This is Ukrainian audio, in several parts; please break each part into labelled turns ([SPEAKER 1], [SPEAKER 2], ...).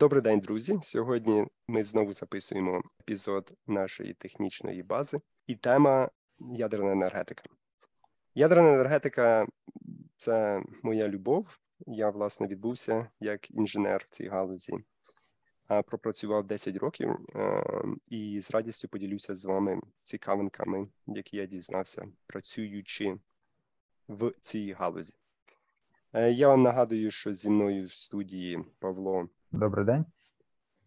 [SPEAKER 1] Добрий день, друзі. Сьогодні ми знову записуємо епізод нашої технічної бази, і тема ядерна енергетика. Ядерна енергетика це моя любов. Я, власне, відбувся як інженер в цій галузі, пропрацював 10 років і з радістю поділюся з вами цікавинками, які я дізнався, працюючи в цій галузі. Е, я вам нагадую, що зі мною в студії Павло.
[SPEAKER 2] Добрий день.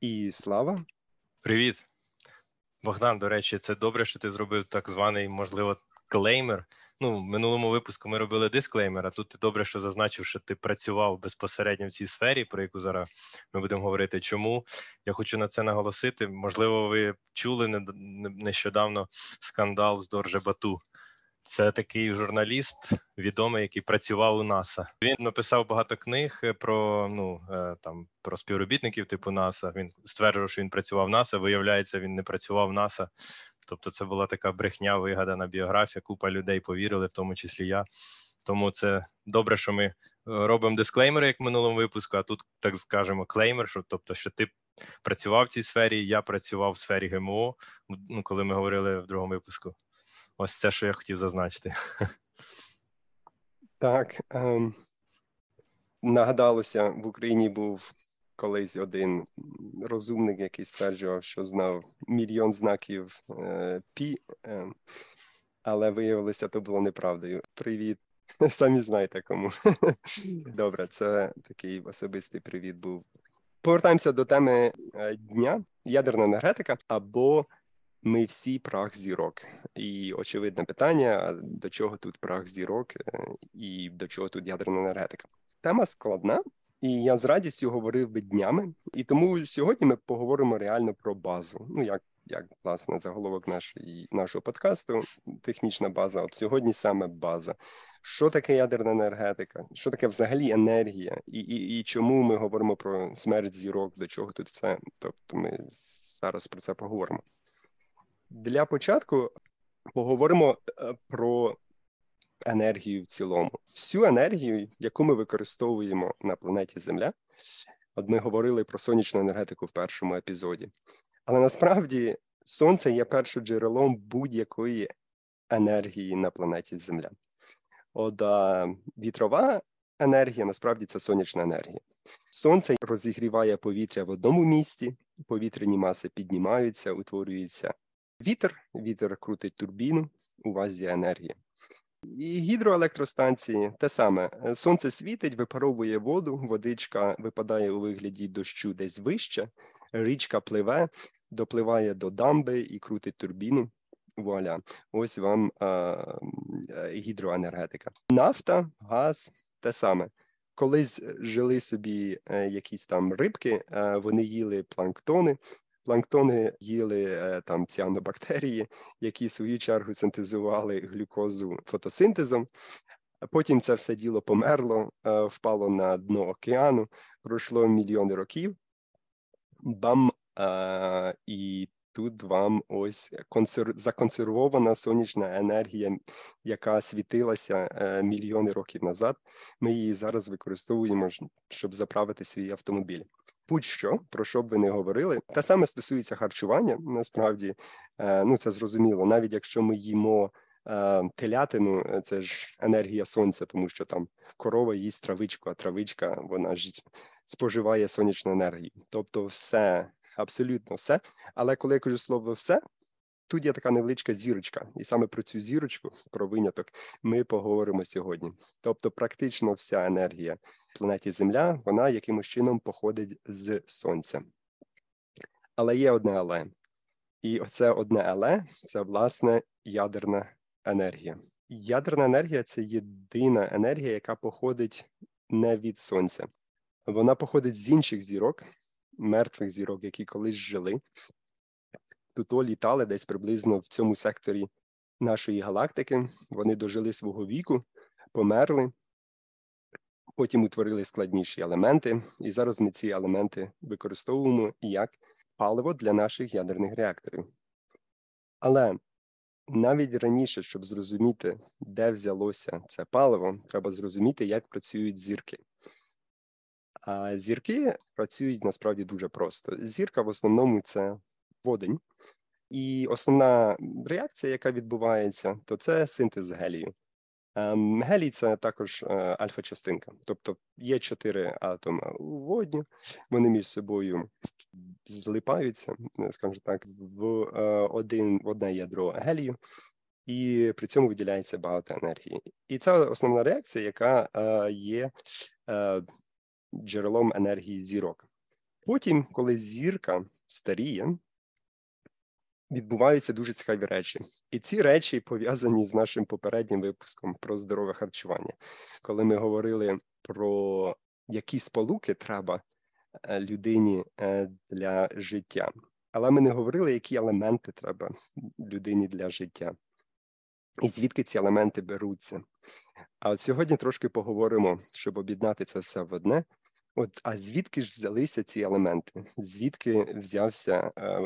[SPEAKER 1] І Слава.
[SPEAKER 3] Привіт, Богдан. До речі, це добре, що ти зробив так званий, можливо, клеймер. Ну, в минулому випуску ми робили дисклеймер, а тут ти добре, що зазначив, що ти працював безпосередньо в цій сфері, про яку зараз ми будемо говорити. Чому я хочу на це наголосити? Можливо, ви чули нещодавно скандал з Дорже Бату. Це такий журналіст відомий, який працював у НАСА. Він написав багато книг про ну е, там про співробітників типу НАСА. Він стверджував, що він працював в НАСА. Виявляється, він не працював в НАСА. Тобто, це була така брехня, вигадана біографія. Купа людей повірили, в тому числі я. Тому це добре, що ми е, робимо дисклеймери, як в минулому випуску. А тут так скажемо клеймер, що тобто, що ти працював в цій сфері. Я працював в сфері ГМО. Ну коли ми говорили в другому випуску. Ось це, що я хотів зазначити.
[SPEAKER 1] Так. Ем, Нагадалося, в Україні був колись один розумник, який стверджував, що знав мільйон знаків е, Пі, е, але виявилося, то було неправдою. Привіт. Самі знаєте кому. Добре, це такий особистий привіт був. Повертаємося до теми е, дня: ядерна енергетика або ми всі прах зірок, і очевидне питання: до чого тут прах зірок, е, і до чого тут ядерна енергетика? Тема складна, і я з радістю говорив би днями. І тому сьогодні ми поговоримо реально про базу. Ну як як власне заголовок нашої нашого подкасту, технічна база. От сьогодні саме база. Що таке ядерна енергетика? Що таке взагалі енергія? І і, і чому ми говоримо про смерть зірок? До чого тут все? Тобто, ми зараз про це поговоримо. Для початку поговоримо е, про енергію в цілому. Всю енергію, яку ми використовуємо на планеті Земля. От ми говорили про сонячну енергетику в першому епізоді. Але насправді сонце є першим джерелом будь-якої енергії на планеті Земля. От а, вітрова енергія насправді це сонячна енергія. Сонце розігріває повітря в одному місці, повітряні маси піднімаються, утворюється Вітер, вітер крутить турбіну, у вас є енергія. І гідроелектростанції те саме. Сонце світить, випаровує воду, водичка випадає у вигляді дощу десь вище, річка пливе, допливає до дамби і крутить турбіну. Вуаля, ось вам а, гідроенергетика. Нафта, газ те саме. Колись жили собі е, якісь там рибки, е, вони їли планктони, Планктони їли е, там ціанобактерії, які в свою чергу синтезували глюкозу фотосинтезом. Потім це все діло померло, е, впало на дно океану, пройшло мільйони років. Бам! Е, і тут вам ось консер... законсервована сонячна енергія, яка світилася мільйони років назад. Ми її зараз використовуємо, щоб заправити свій автомобіль будь-що про що б ви не говорили, те саме стосується харчування. Насправді, е, ну це зрозуміло, навіть якщо ми їмо е, телятину, е, це ж енергія сонця, тому що там корова їсть травичку, а травичка вона ж споживає сонячну енергію. Тобто, все, абсолютно все. Але коли я кажу слово все. Тут є така невеличка зірочка, і саме про цю зірочку, про виняток, ми поговоримо сьогодні. Тобто, практично вся енергія планеті Земля, вона якимось чином походить з сонця. Але є одне але. І оце одне але це власне ядерна енергія. Ядерна енергія це єдина енергія, яка походить не від сонця. Вона походить з інших зірок, мертвих зірок, які колись жили. Тут літали десь приблизно в цьому секторі нашої галактики. Вони дожили свого віку, померли, Потім утворили складніші елементи, і зараз ми ці елементи використовуємо як паливо для наших ядерних реакторів. Але навіть раніше, щоб зрозуміти, де взялося це паливо, треба зрозуміти, як працюють зірки. А зірки працюють насправді дуже просто. Зірка в основному це водень, і основна реакція, яка відбувається, то це синтез гелію. Ем, гелій це також е, альфа-частинка, тобто є чотири атоми у водню, вони між собою злипаються, е, скажімо так, в е, один одне ядро гелію, і при цьому виділяється багато енергії. І це основна реакція, яка є джерелом енергії зірок. Потім, коли зірка старіє, відбуваються дуже цікаві речі, і ці речі пов'язані з нашим попереднім випуском про здорове харчування, коли ми говорили про які сполуки треба е, людині е, для життя. Але ми не говорили, які елементи треба людині для життя, і звідки ці елементи беруться. А от сьогодні трошки поговоримо, щоб об'єднати це все в одне. От, а звідки ж взялися ці елементи? Звідки взявся е,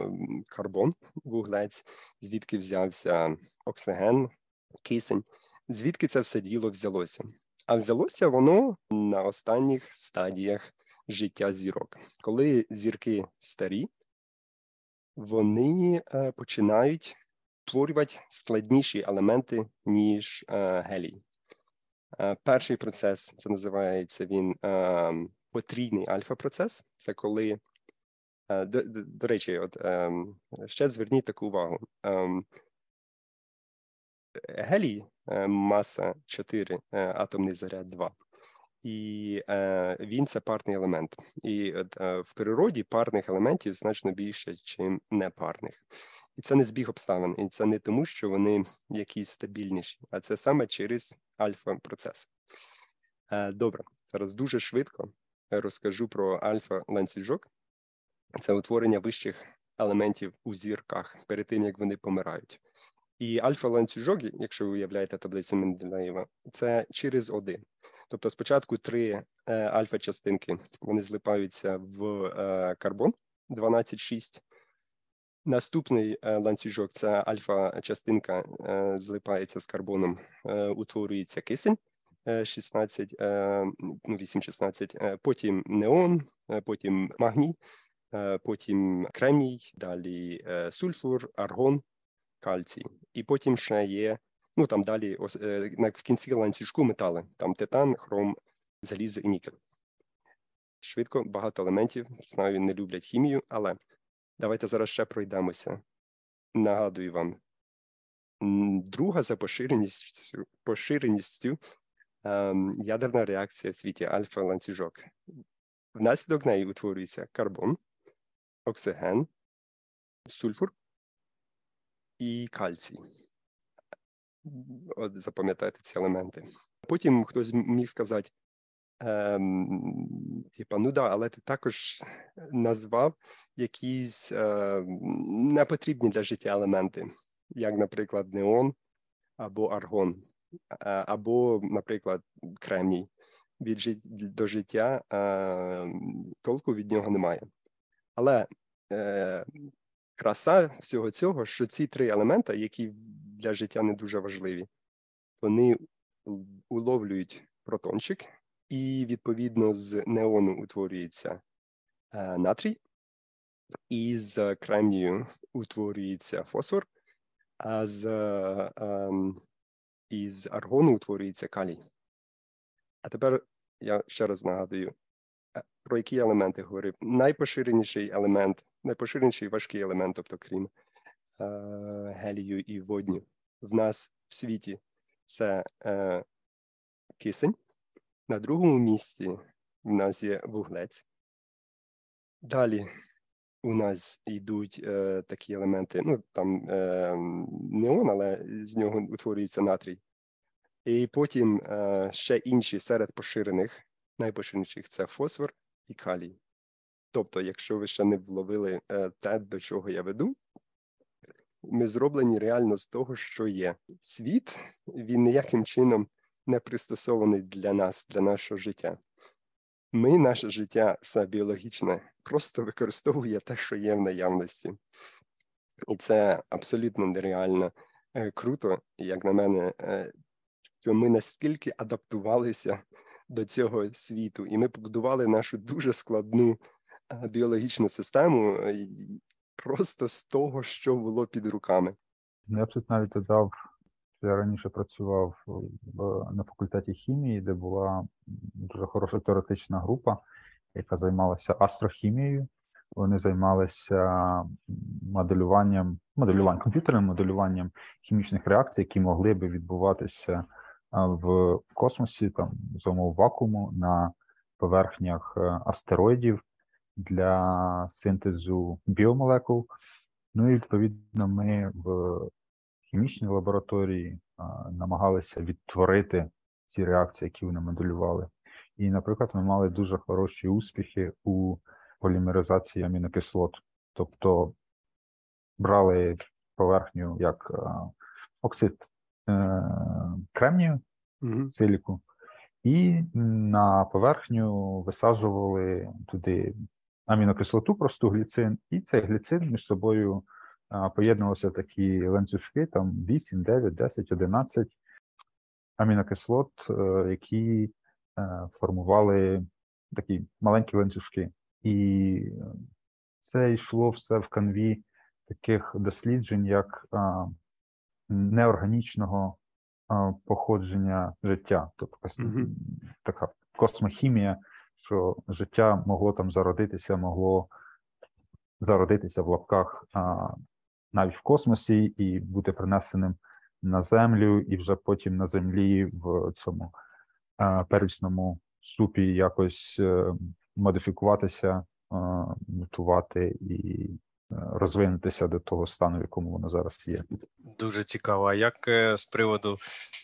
[SPEAKER 1] карбон, вуглець, звідки взявся оксиген, кисень? Звідки це все діло взялося? А взялося воно на останніх стадіях життя зірок. Коли зірки старі, вони е, починають створювати складніші елементи, ніж е, гелій. Е, перший процес це називається він е, потрійний альфа-процес. Це коли, е, до, до, до речі, от ем, ще зверніть таку увагу. Ем, гелій маса 4, атомний заряд 2. І е, він це парний елемент. І е, в природі парних елементів значно більше, ніж непарних. І це не збіг обставин, і це не тому, що вони якісь стабільніші, а це саме через альфа-процес. Е, добре, зараз дуже швидко розкажу про альфа-ланцюжок. Це утворення вищих елементів у зірках перед тим, як вони помирають. І альфа-ланцюжок, якщо ви уявляєте таблицю Менделеєва, це через один. Тобто спочатку три е, альфа-частинки вони злипаються в е, карбон 12,6. Наступний е, ланцюжок це альфа-частинка е, злипається з карбоном, е, утворюється кисень 16, ну 8-16, потім неон, потім магній, потім кремній, далі сульфур, аргон, кальцій. І потім ще є, ну там далі в кінці ланцюжку метали, там титан, хром, залізо і нікель. Швидко, багато елементів, знаю, не люблять хімію, але Давайте зараз ще пройдемося. Нагадую вам. Друга за поширеністю поширеністю ядерна реакція в світі альфа-ланцюжок. Внаслідок неї утворюється карбон, оксиген, сульфур і кальцій. От Запам'ятайте ці елементи. Потім хтось міг сказати, Ем, Типа, ну да, але ти також назвав якісь е, непотрібні для життя елементи, як, наприклад, неон або аргон, або, наприклад, кремній. Від жит... до життя толку від нього немає. Але е, краса всього цього, що ці три елемента, які для життя не дуже важливі, вони уловлюють протончик і відповідно з неону утворюється е, натрій, і з кремнію утворюється фосфор, а з е, із аргону утворюється калій. А тепер я ще раз нагадую, е, про які елементи говорив. Найпоширеніший елемент, найпоширеніший важкий елемент, тобто крім е, гелію і водню, в нас в світі це е, кисень. На другому місці в нас є вуглець. Далі у нас йдуть е, такі елементи, ну там е, неон, але з нього утворюється натрій. І потім е, ще інші серед поширених, найпоширеніших це фосфор і калій. Тобто, якщо ви ще не вловили е, те, до чого я веду, ми зроблені реально з того, що є. Світ він ніяким чином не пристосований для нас, для нашого життя. Ми, наше життя, все біологічне, просто використовує те, що є в наявності. І це абсолютно нереально е, круто, як на мене, е, що ми настільки адаптувалися до цього світу, і ми побудували нашу дуже складну біологічну систему просто з того, що було під руками.
[SPEAKER 2] Я б тут навіть додав, я раніше працював на факультеті хімії, де була дуже хороша теоретична група, яка займалася астрохімією. Вони займалися моделюванням, моделюванням комп'ютерним моделюванням хімічних реакцій, які могли би відбуватися в космосі, там з умов вакууму на поверхнях е, астероїдів для синтезу біомолекул. Ну і відповідно ми в хімічній лабораторії намагалися відтворити ці реакції, які вони моделювали. І, наприклад, ми мали дуже хороші успіхи у полімеризації амінокислот, тобто брали поверхню як оксид е, кремнію, mm-hmm. силіку, і на поверхню висаджували туди амінокислоту, просту гліцин, і цей гліцин між собою поєднувалися такі ланцюжки, там 8, 9, 10, 11 амінокислот, е, які е, формували такі маленькі ланцюжки. І це йшло все в канві таких досліджень, як неорганічного походження життя, тобто mm-hmm. така космохімія, що життя могло там зародитися, могло зародитися в лапках навіть в космосі і бути принесеним на землю, і вже потім на землі в цьому а, первісному супі якось е, модифікуватися, мутувати і розвинутися до того стану, в якому воно зараз є.
[SPEAKER 3] Дуже цікаво. А як е, з приводу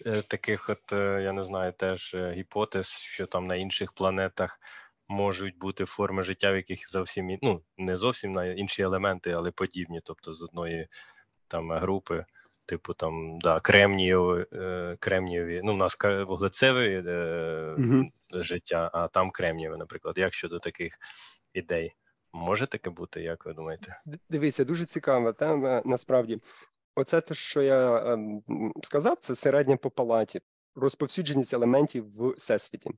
[SPEAKER 3] е, таких, от е, я не знаю, теж гіпотез, що там на інших планетах можуть бути форми життя, в яких зовсім ну не зовсім на інші елементи, але подібні, тобто з одної там групи. Типу там да, кремнієві, кремнієві, ну, у нас вуглецеве mm-hmm. життя, а там кремнієве, наприклад. Як щодо таких ідей? Може таке бути, як ви думаєте?
[SPEAKER 1] Дивіться, дуже цікава тема. Насправді, оце те, що я ем, сказав, це середня по палаті, розповсюдженість елементів в всесвіті.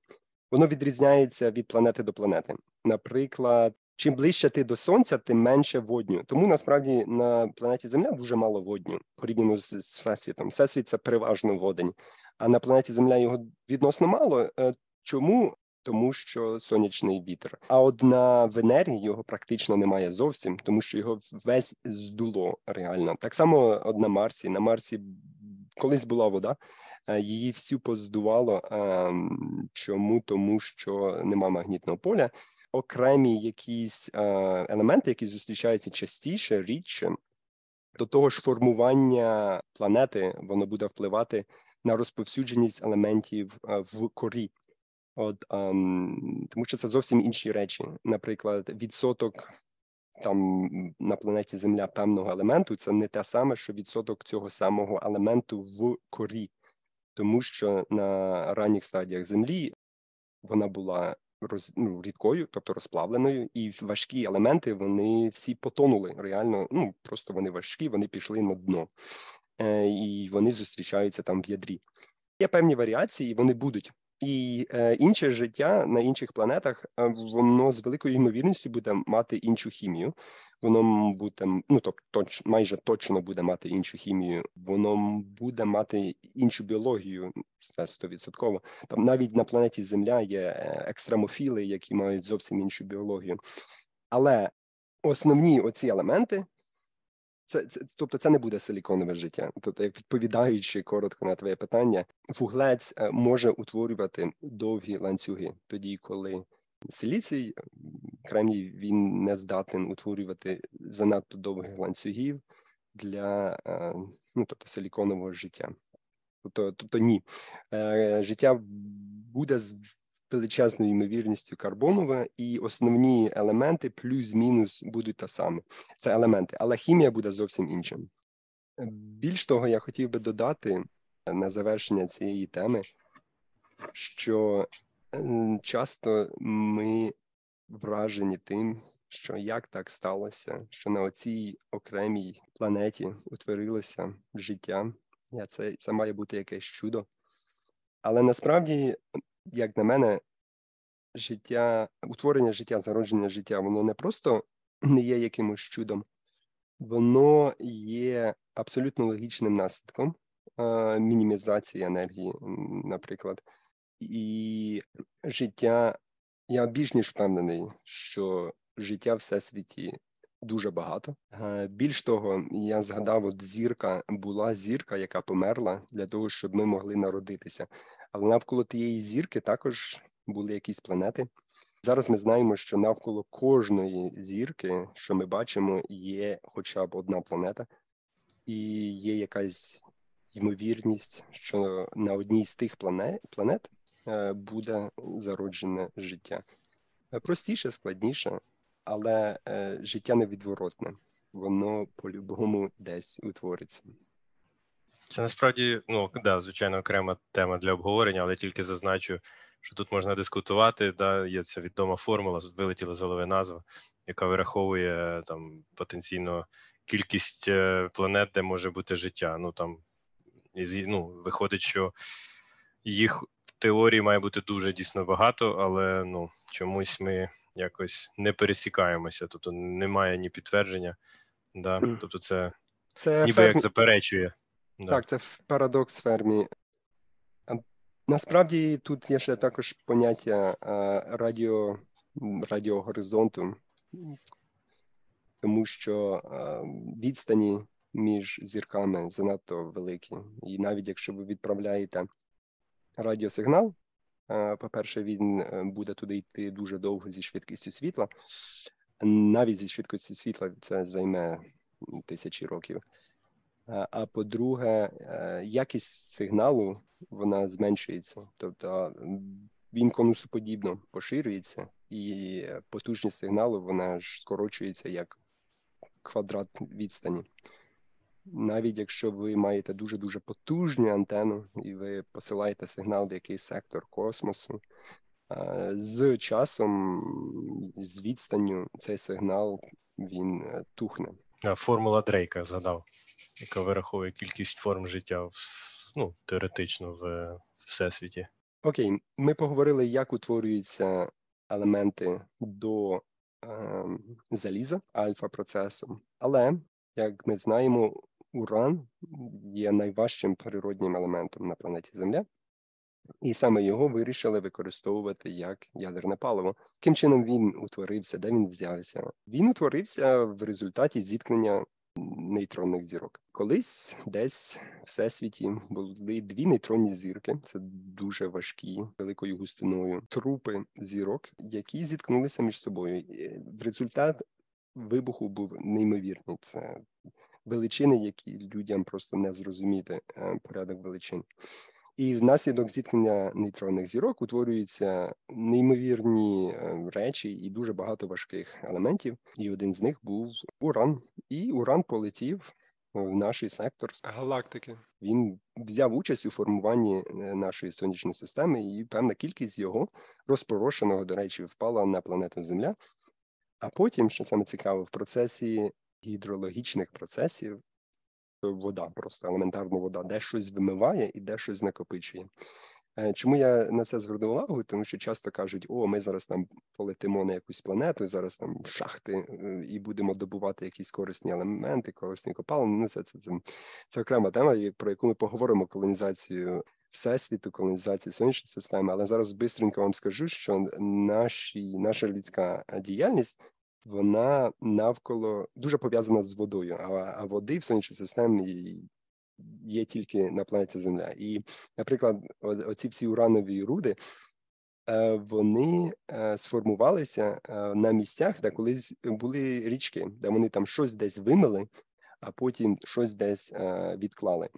[SPEAKER 1] Воно відрізняється від планети до планети. Наприклад, чим ближче ти до сонця, тим менше водню. Тому насправді на планеті Земля дуже мало водню порівняно з всесвітом. Всесвіт це переважно водень, а на планеті Земля його відносно мало. Е, чому? тому що сонячний вітер. А от на Венері його практично немає зовсім, тому що його весь здуло реально. Так само от на Марсі. На Марсі колись була вода, її всю поздувало. Ем, чому? Тому що нема магнітного поля. Окремі якісь е, елементи, які зустрічаються частіше, рідше, до того ж, формування планети воно буде впливати на розповсюдженість елементів е, в корі. От, um, Тому що це зовсім інші речі. Наприклад, відсоток там на планеті Земля певного елементу це не те саме, що відсоток цього самого елементу в корі, тому що на ранніх стадіях Землі вона була роз, ну, рідкою, тобто розплавленою, і важкі елементи вони всі потонули. Реально, ну просто вони важкі, вони пішли на дно, е, і вони зустрічаються там в ядрі. Є певні варіації, вони будуть. І е, інше життя на інших планетах воно з великою ймовірністю буде мати іншу хімію. Воно буде ну тобто точ, майже точно буде мати іншу хімію. Воно буде мати іншу біологію. Це стовідсотково. Там навіть на планеті Земля є е, екстремофіли, які мають зовсім іншу біологію. Але основні оці елементи це, це тобто це не буде силіконове життя. Тобто, як відповідаючи коротко на твоє питання, вуглець е, може утворювати довгі ланцюги, тоді коли силіцій кремній він не здатен утворювати занадто довгих ланцюгів для е, ну, тобто силіконового життя. Тобто, тобто ні, е, життя буде величезною ймовірністю карбонове, і основні елементи плюс-мінус будуть та саме. Це елементи, але хімія буде зовсім іншим. Більш того, я хотів би додати на завершення цієї теми, що часто ми вражені тим, що як так сталося, що на оцій окремій планеті утворилося життя. Це, Це має бути якесь чудо. Але насправді як на мене, життя, утворення життя, зародження життя, воно не просто не є якимось чудом, воно є абсолютно логічним наслідком е, мінімізації енергії, наприклад. І життя, я більш ніж впевнений, що життя всесвіті дуже багато. Більш того, я згадав, от зірка була зірка, яка померла для того, щоб ми могли народитися. Але навколо тієї зірки також були якісь планети. Зараз ми знаємо, що навколо кожної зірки, що ми бачимо, є хоча б одна планета, і є якась ймовірність, що на одній з тих планет, планет буде зароджене життя. Простіше, складніше, але е, життя невідворотне, воно по-любому десь утвориться.
[SPEAKER 3] Це насправді, ну да, звичайно, окрема тема для обговорення, але тільки зазначу, що тут можна дискутувати. Да, Є ця відома формула, тут вилетіла з голови назва, яка вираховує там потенційно кількість е, планет, де може бути життя. Ну там ну, виходить, що їх в теорії має бути дуже дійсно багато, але ну чомусь ми якось не пересікаємося, тобто немає ні підтвердження. Да? Тобто, це, це ніби фермі... як заперечує.
[SPEAKER 1] Да. Так, це парадокс фермі. Насправді тут є ще також поняття радіо, радіогоризонту, тому що відстані між зірками занадто великі. І навіть якщо ви відправляєте радіосигнал, по-перше, він е, буде туди йти дуже довго зі швидкістю світла. Навіть зі швидкістю світла це займе тисячі років. А по-друге, е, якість сигналу вона зменшується, тобто він конусоподібно поширюється, і потужність сигналу вона ж скорочується як квадрат відстані. Навіть якщо ви маєте дуже дуже потужну антенну і ви посилаєте сигнал в якийсь сектор космосу, з часом, з відстанню, цей сигнал він е, тухне.
[SPEAKER 3] Формула Дрейка згадав яка вираховує кількість форм життя в, ну, теоретично в всесвіті.
[SPEAKER 1] Окей, ми поговорили, як утворюються елементи до е, заліза альфа-процесу, але як ми знаємо, уран є найважчим природнім елементом на планеті Земля. І саме його вирішили використовувати як ядерне паливо. Яким чином він утворився, де він взявся? Він утворився в результаті зіткнення нейтронних зірок. Колись десь в всесвіті були дві нейтронні зірки. Це дуже важкі, великою густиною трупи зірок, які зіткнулися між собою. В результат вибуху був неймовірний. Це величини, які людям просто не зрозуміти е, порядок величин. І внаслідок зіткнення нейтронних зірок утворюються неймовірні е, речі і дуже багато важких елементів. І один з них був уран. І уран полетів в наш сектор галактики. Він взяв участь у формуванні е, нашої сонячної системи, і певна кількість його розпорошеного, до речі, впала на планету Земля. А потім, що саме цікаво, в процесі гідрологічних процесів вода, просто елементарна вода, де щось вимиває і де щось накопичує. Е, чому я на це звернув увагу? Тому що часто кажуть, о, ми зараз там полетимо на якусь планету, зараз там шахти е, і будемо добувати якісь корисні елементи, корисні копалини. Ну, це, це, це, це окрема тема, про яку ми поговоримо колонізацію всесвіту, колонізацію сонячної системи. Але зараз бистренько вам скажу, що наші, наша людська діяльність вона навколо дуже пов'язана з водою, а а води в сонячній системі є тільки на планеті Земля. І, наприклад, оці всі уранові руди. Е, вони е, сформувалися е, на місцях, де колись були річки, де вони там щось десь вимили, а потім щось десь відклали.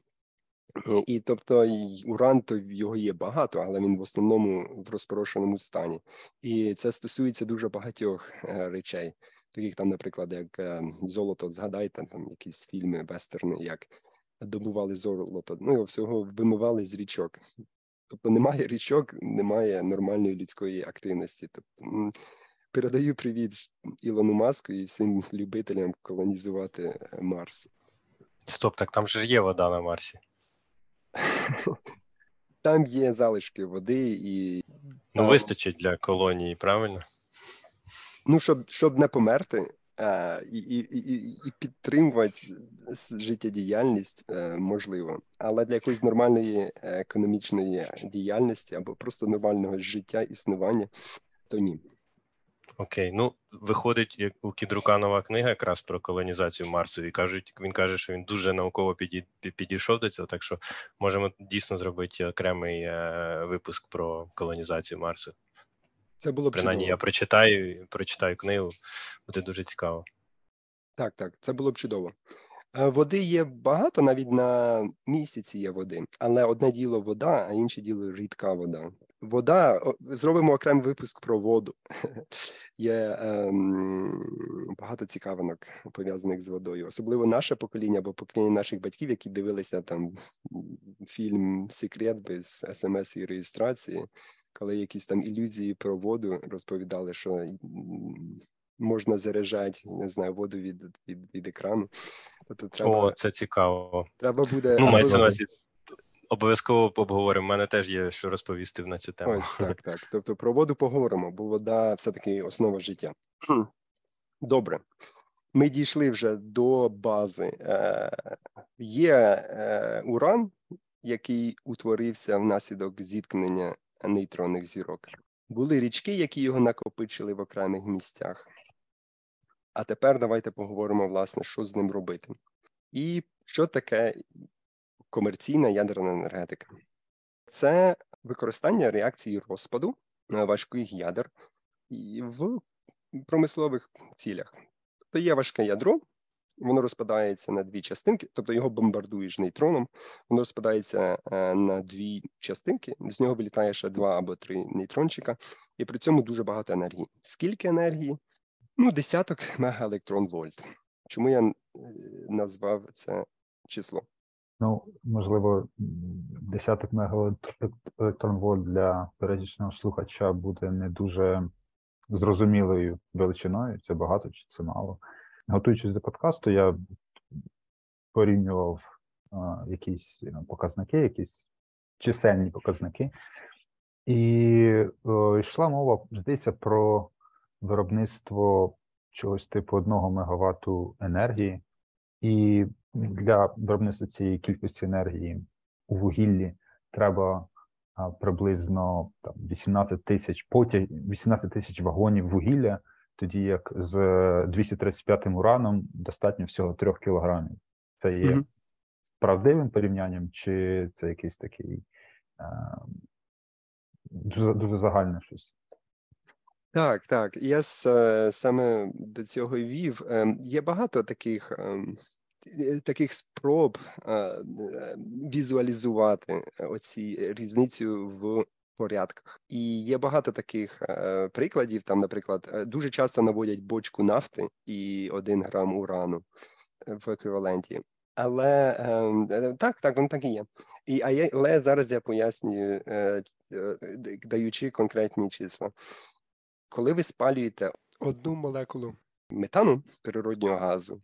[SPEAKER 1] Е, і тобто уран то його є багато, але він в основному в розпорошеному стані. І це стосується дуже багатьох е, речей, таких там, наприклад, як е, золото, згадайте там якісь фільми, вестерни, як добували золото. Ну його всього вимивали з річок. Тобто немає річок, немає нормальної людської активності. Тобто передаю привіт Ілону Маску і всім любителям колонізувати Марс.
[SPEAKER 3] Стоп, так там же є вода на Марсі.
[SPEAKER 1] там є залишки води і.
[SPEAKER 3] Ну, вистачить для колонії, правильно?
[SPEAKER 1] Ну, щоб, щоб не померти. е, І, і, і, і підтримувати життєдіяльність е, можливо, але для якоїсь нормальної е, економічної діяльності або просто нормального життя існування, то ні.
[SPEAKER 3] Окей, ну виходить, як у Кідрука нова книга якраз про колонізацію Марсу, і кажуть, він каже, що він дуже науково підійшов до цього, так що можемо дійсно зробити окремий е, випуск про колонізацію Марсу.
[SPEAKER 1] Це було б
[SPEAKER 3] Принаймні,
[SPEAKER 1] чудово.
[SPEAKER 3] я прочитаю, прочитаю книгу, буде дуже цікаво.
[SPEAKER 1] Так, так, це було б чудово. Е, Води є багато, навіть на місяці є води, але одне діло вода, а інше діло рідка вода. Вода, зробимо окремий випуск про воду. Є ем, багато цікавинок пов'язаних з водою, особливо наше покоління або покоління наших батьків, які дивилися там фільм Секрет без смс і реєстрації, коли якісь там ілюзії про воду розповідали, що можна заряджати, не знаю, воду від, від, від екрану. Тобто треба,
[SPEAKER 3] О, це цікаво.
[SPEAKER 1] треба буде
[SPEAKER 3] Ну, мається на увазі, обов'язково обговоримо. У мене теж є що розповісти на цю тему.
[SPEAKER 1] Ось так, так. Тобто про воду поговоримо, бо вода все-таки основа життя. Добре. Ми дійшли вже до бази. Е, є е, уран, який утворився внаслідок зіткнення нейтронних зірок. Були річки, які його накопичили в окремих місцях. А тепер давайте поговоримо, власне, що з ним робити. І що таке комерційна ядерна енергетика? Це використання реакції розпаду важких ядер в промислових цілях. Тобто є важке ядро, воно розпадається на дві частинки, тобто його бомбардуєш нейтроном, воно розпадається е, на дві частинки, з нього вилітає ще два або три нейтрончика, і при цьому дуже багато енергії. Скільки енергії? Ну, десяток мегаелектронвольт. Чому я е, назвав це число?
[SPEAKER 2] Ну, можливо, десяток мегаелектронвольт для пересічного слухача буде не дуже зрозумілою величиною, це багато чи це мало. Готуючись до подкасту, я порівнював а, якісь ну, показники, якісь чисельні показники, і о, йшла мова, здається, про виробництво чогось типу 1 мегаватту енергії. І для виробництва цієї кількості енергії у вугіллі треба приблизно там, 18 тисяч потяг, 18 тисяч вагонів вугілля, тоді як з 235 ураном достатньо всього 3 кілограмів. Це є
[SPEAKER 1] Мгм.
[SPEAKER 2] правдивим порівнянням, чи це якийсь такий а, дуже, дуже загальне щось?
[SPEAKER 1] Так, так. Я с- е, саме до цього й вів. Ем, Є багато таких, ем, е, таких спроб е, візуалізувати оці різницю в порядках. І є багато таких прикладів. Там, наприклад, дуже часто наводять бочку нафти і один грам урану в еквіваленті. Але ем, так, так, воно так і є. І а але зараз я пояснюю, даючи конкретні числа коли ви спалюєте одну молекулу метану природнього газу,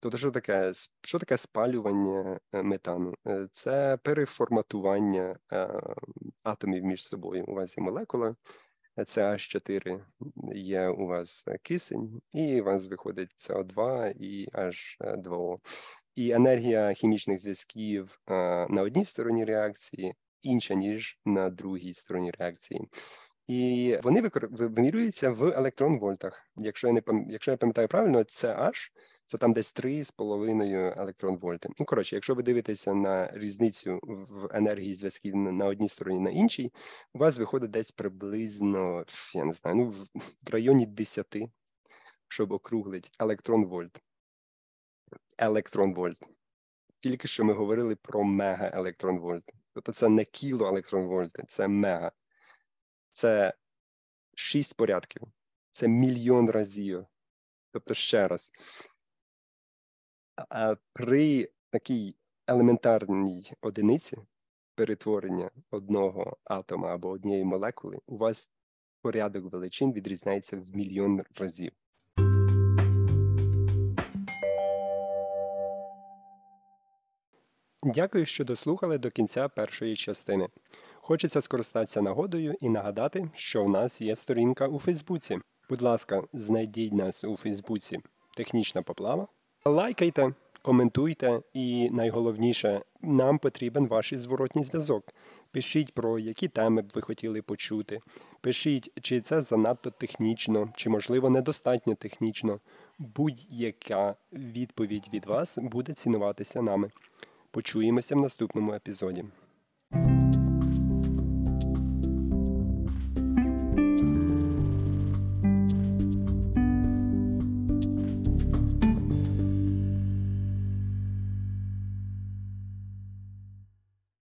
[SPEAKER 1] то що таке, що таке спалювання е, метану? Е, Це переформатування е, атомів між собою. У вас є молекула, е, це H4, є у вас кисень, і у вас виходить СО2 і H2O. І енергія хімічних зв'язків на одній стороні реакції інша, ніж на другій стороні реакції. І вони вимірюються в електрон-вольтах. Якщо я не пам... якщо я пам'ятаю правильно, це H, це там десь 3,5 електрон-вольти. Ну, коротше, якщо ви дивитеся на різницю в енергії зв'язків на- одній стороні, на іншій, у вас виходить десь приблизно, я не знаю, ну, в, районі 10, щоб округлить електрон-вольт. Електрон-вольт. Тільки що ми говорили про мегаелектронвольт. Тобто це не кілоелектронвольти, це мега. Це шість порядків, це мільйон разів. Тобто, ще раз, при такій елементарній одиниці перетворення одного атома або однієї молекули, у вас порядок величин відрізняється в мільйон разів. Дякую, що дослухали до кінця першої частини. Хочеться скористатися нагодою і нагадати, що в нас є сторінка у Фейсбуці. Будь ласка, знайдіть нас у Фейсбуці Технічна поплава. Лайкайте, коментуйте, і найголовніше, нам потрібен ваш зворотній зв'язок. Пишіть про які теми б ви хотіли почути. Пишіть, чи це занадто технічно, чи можливо недостатньо технічно. Будь-яка відповідь від вас буде цінуватися нами. Почуємося в наступному епізоді.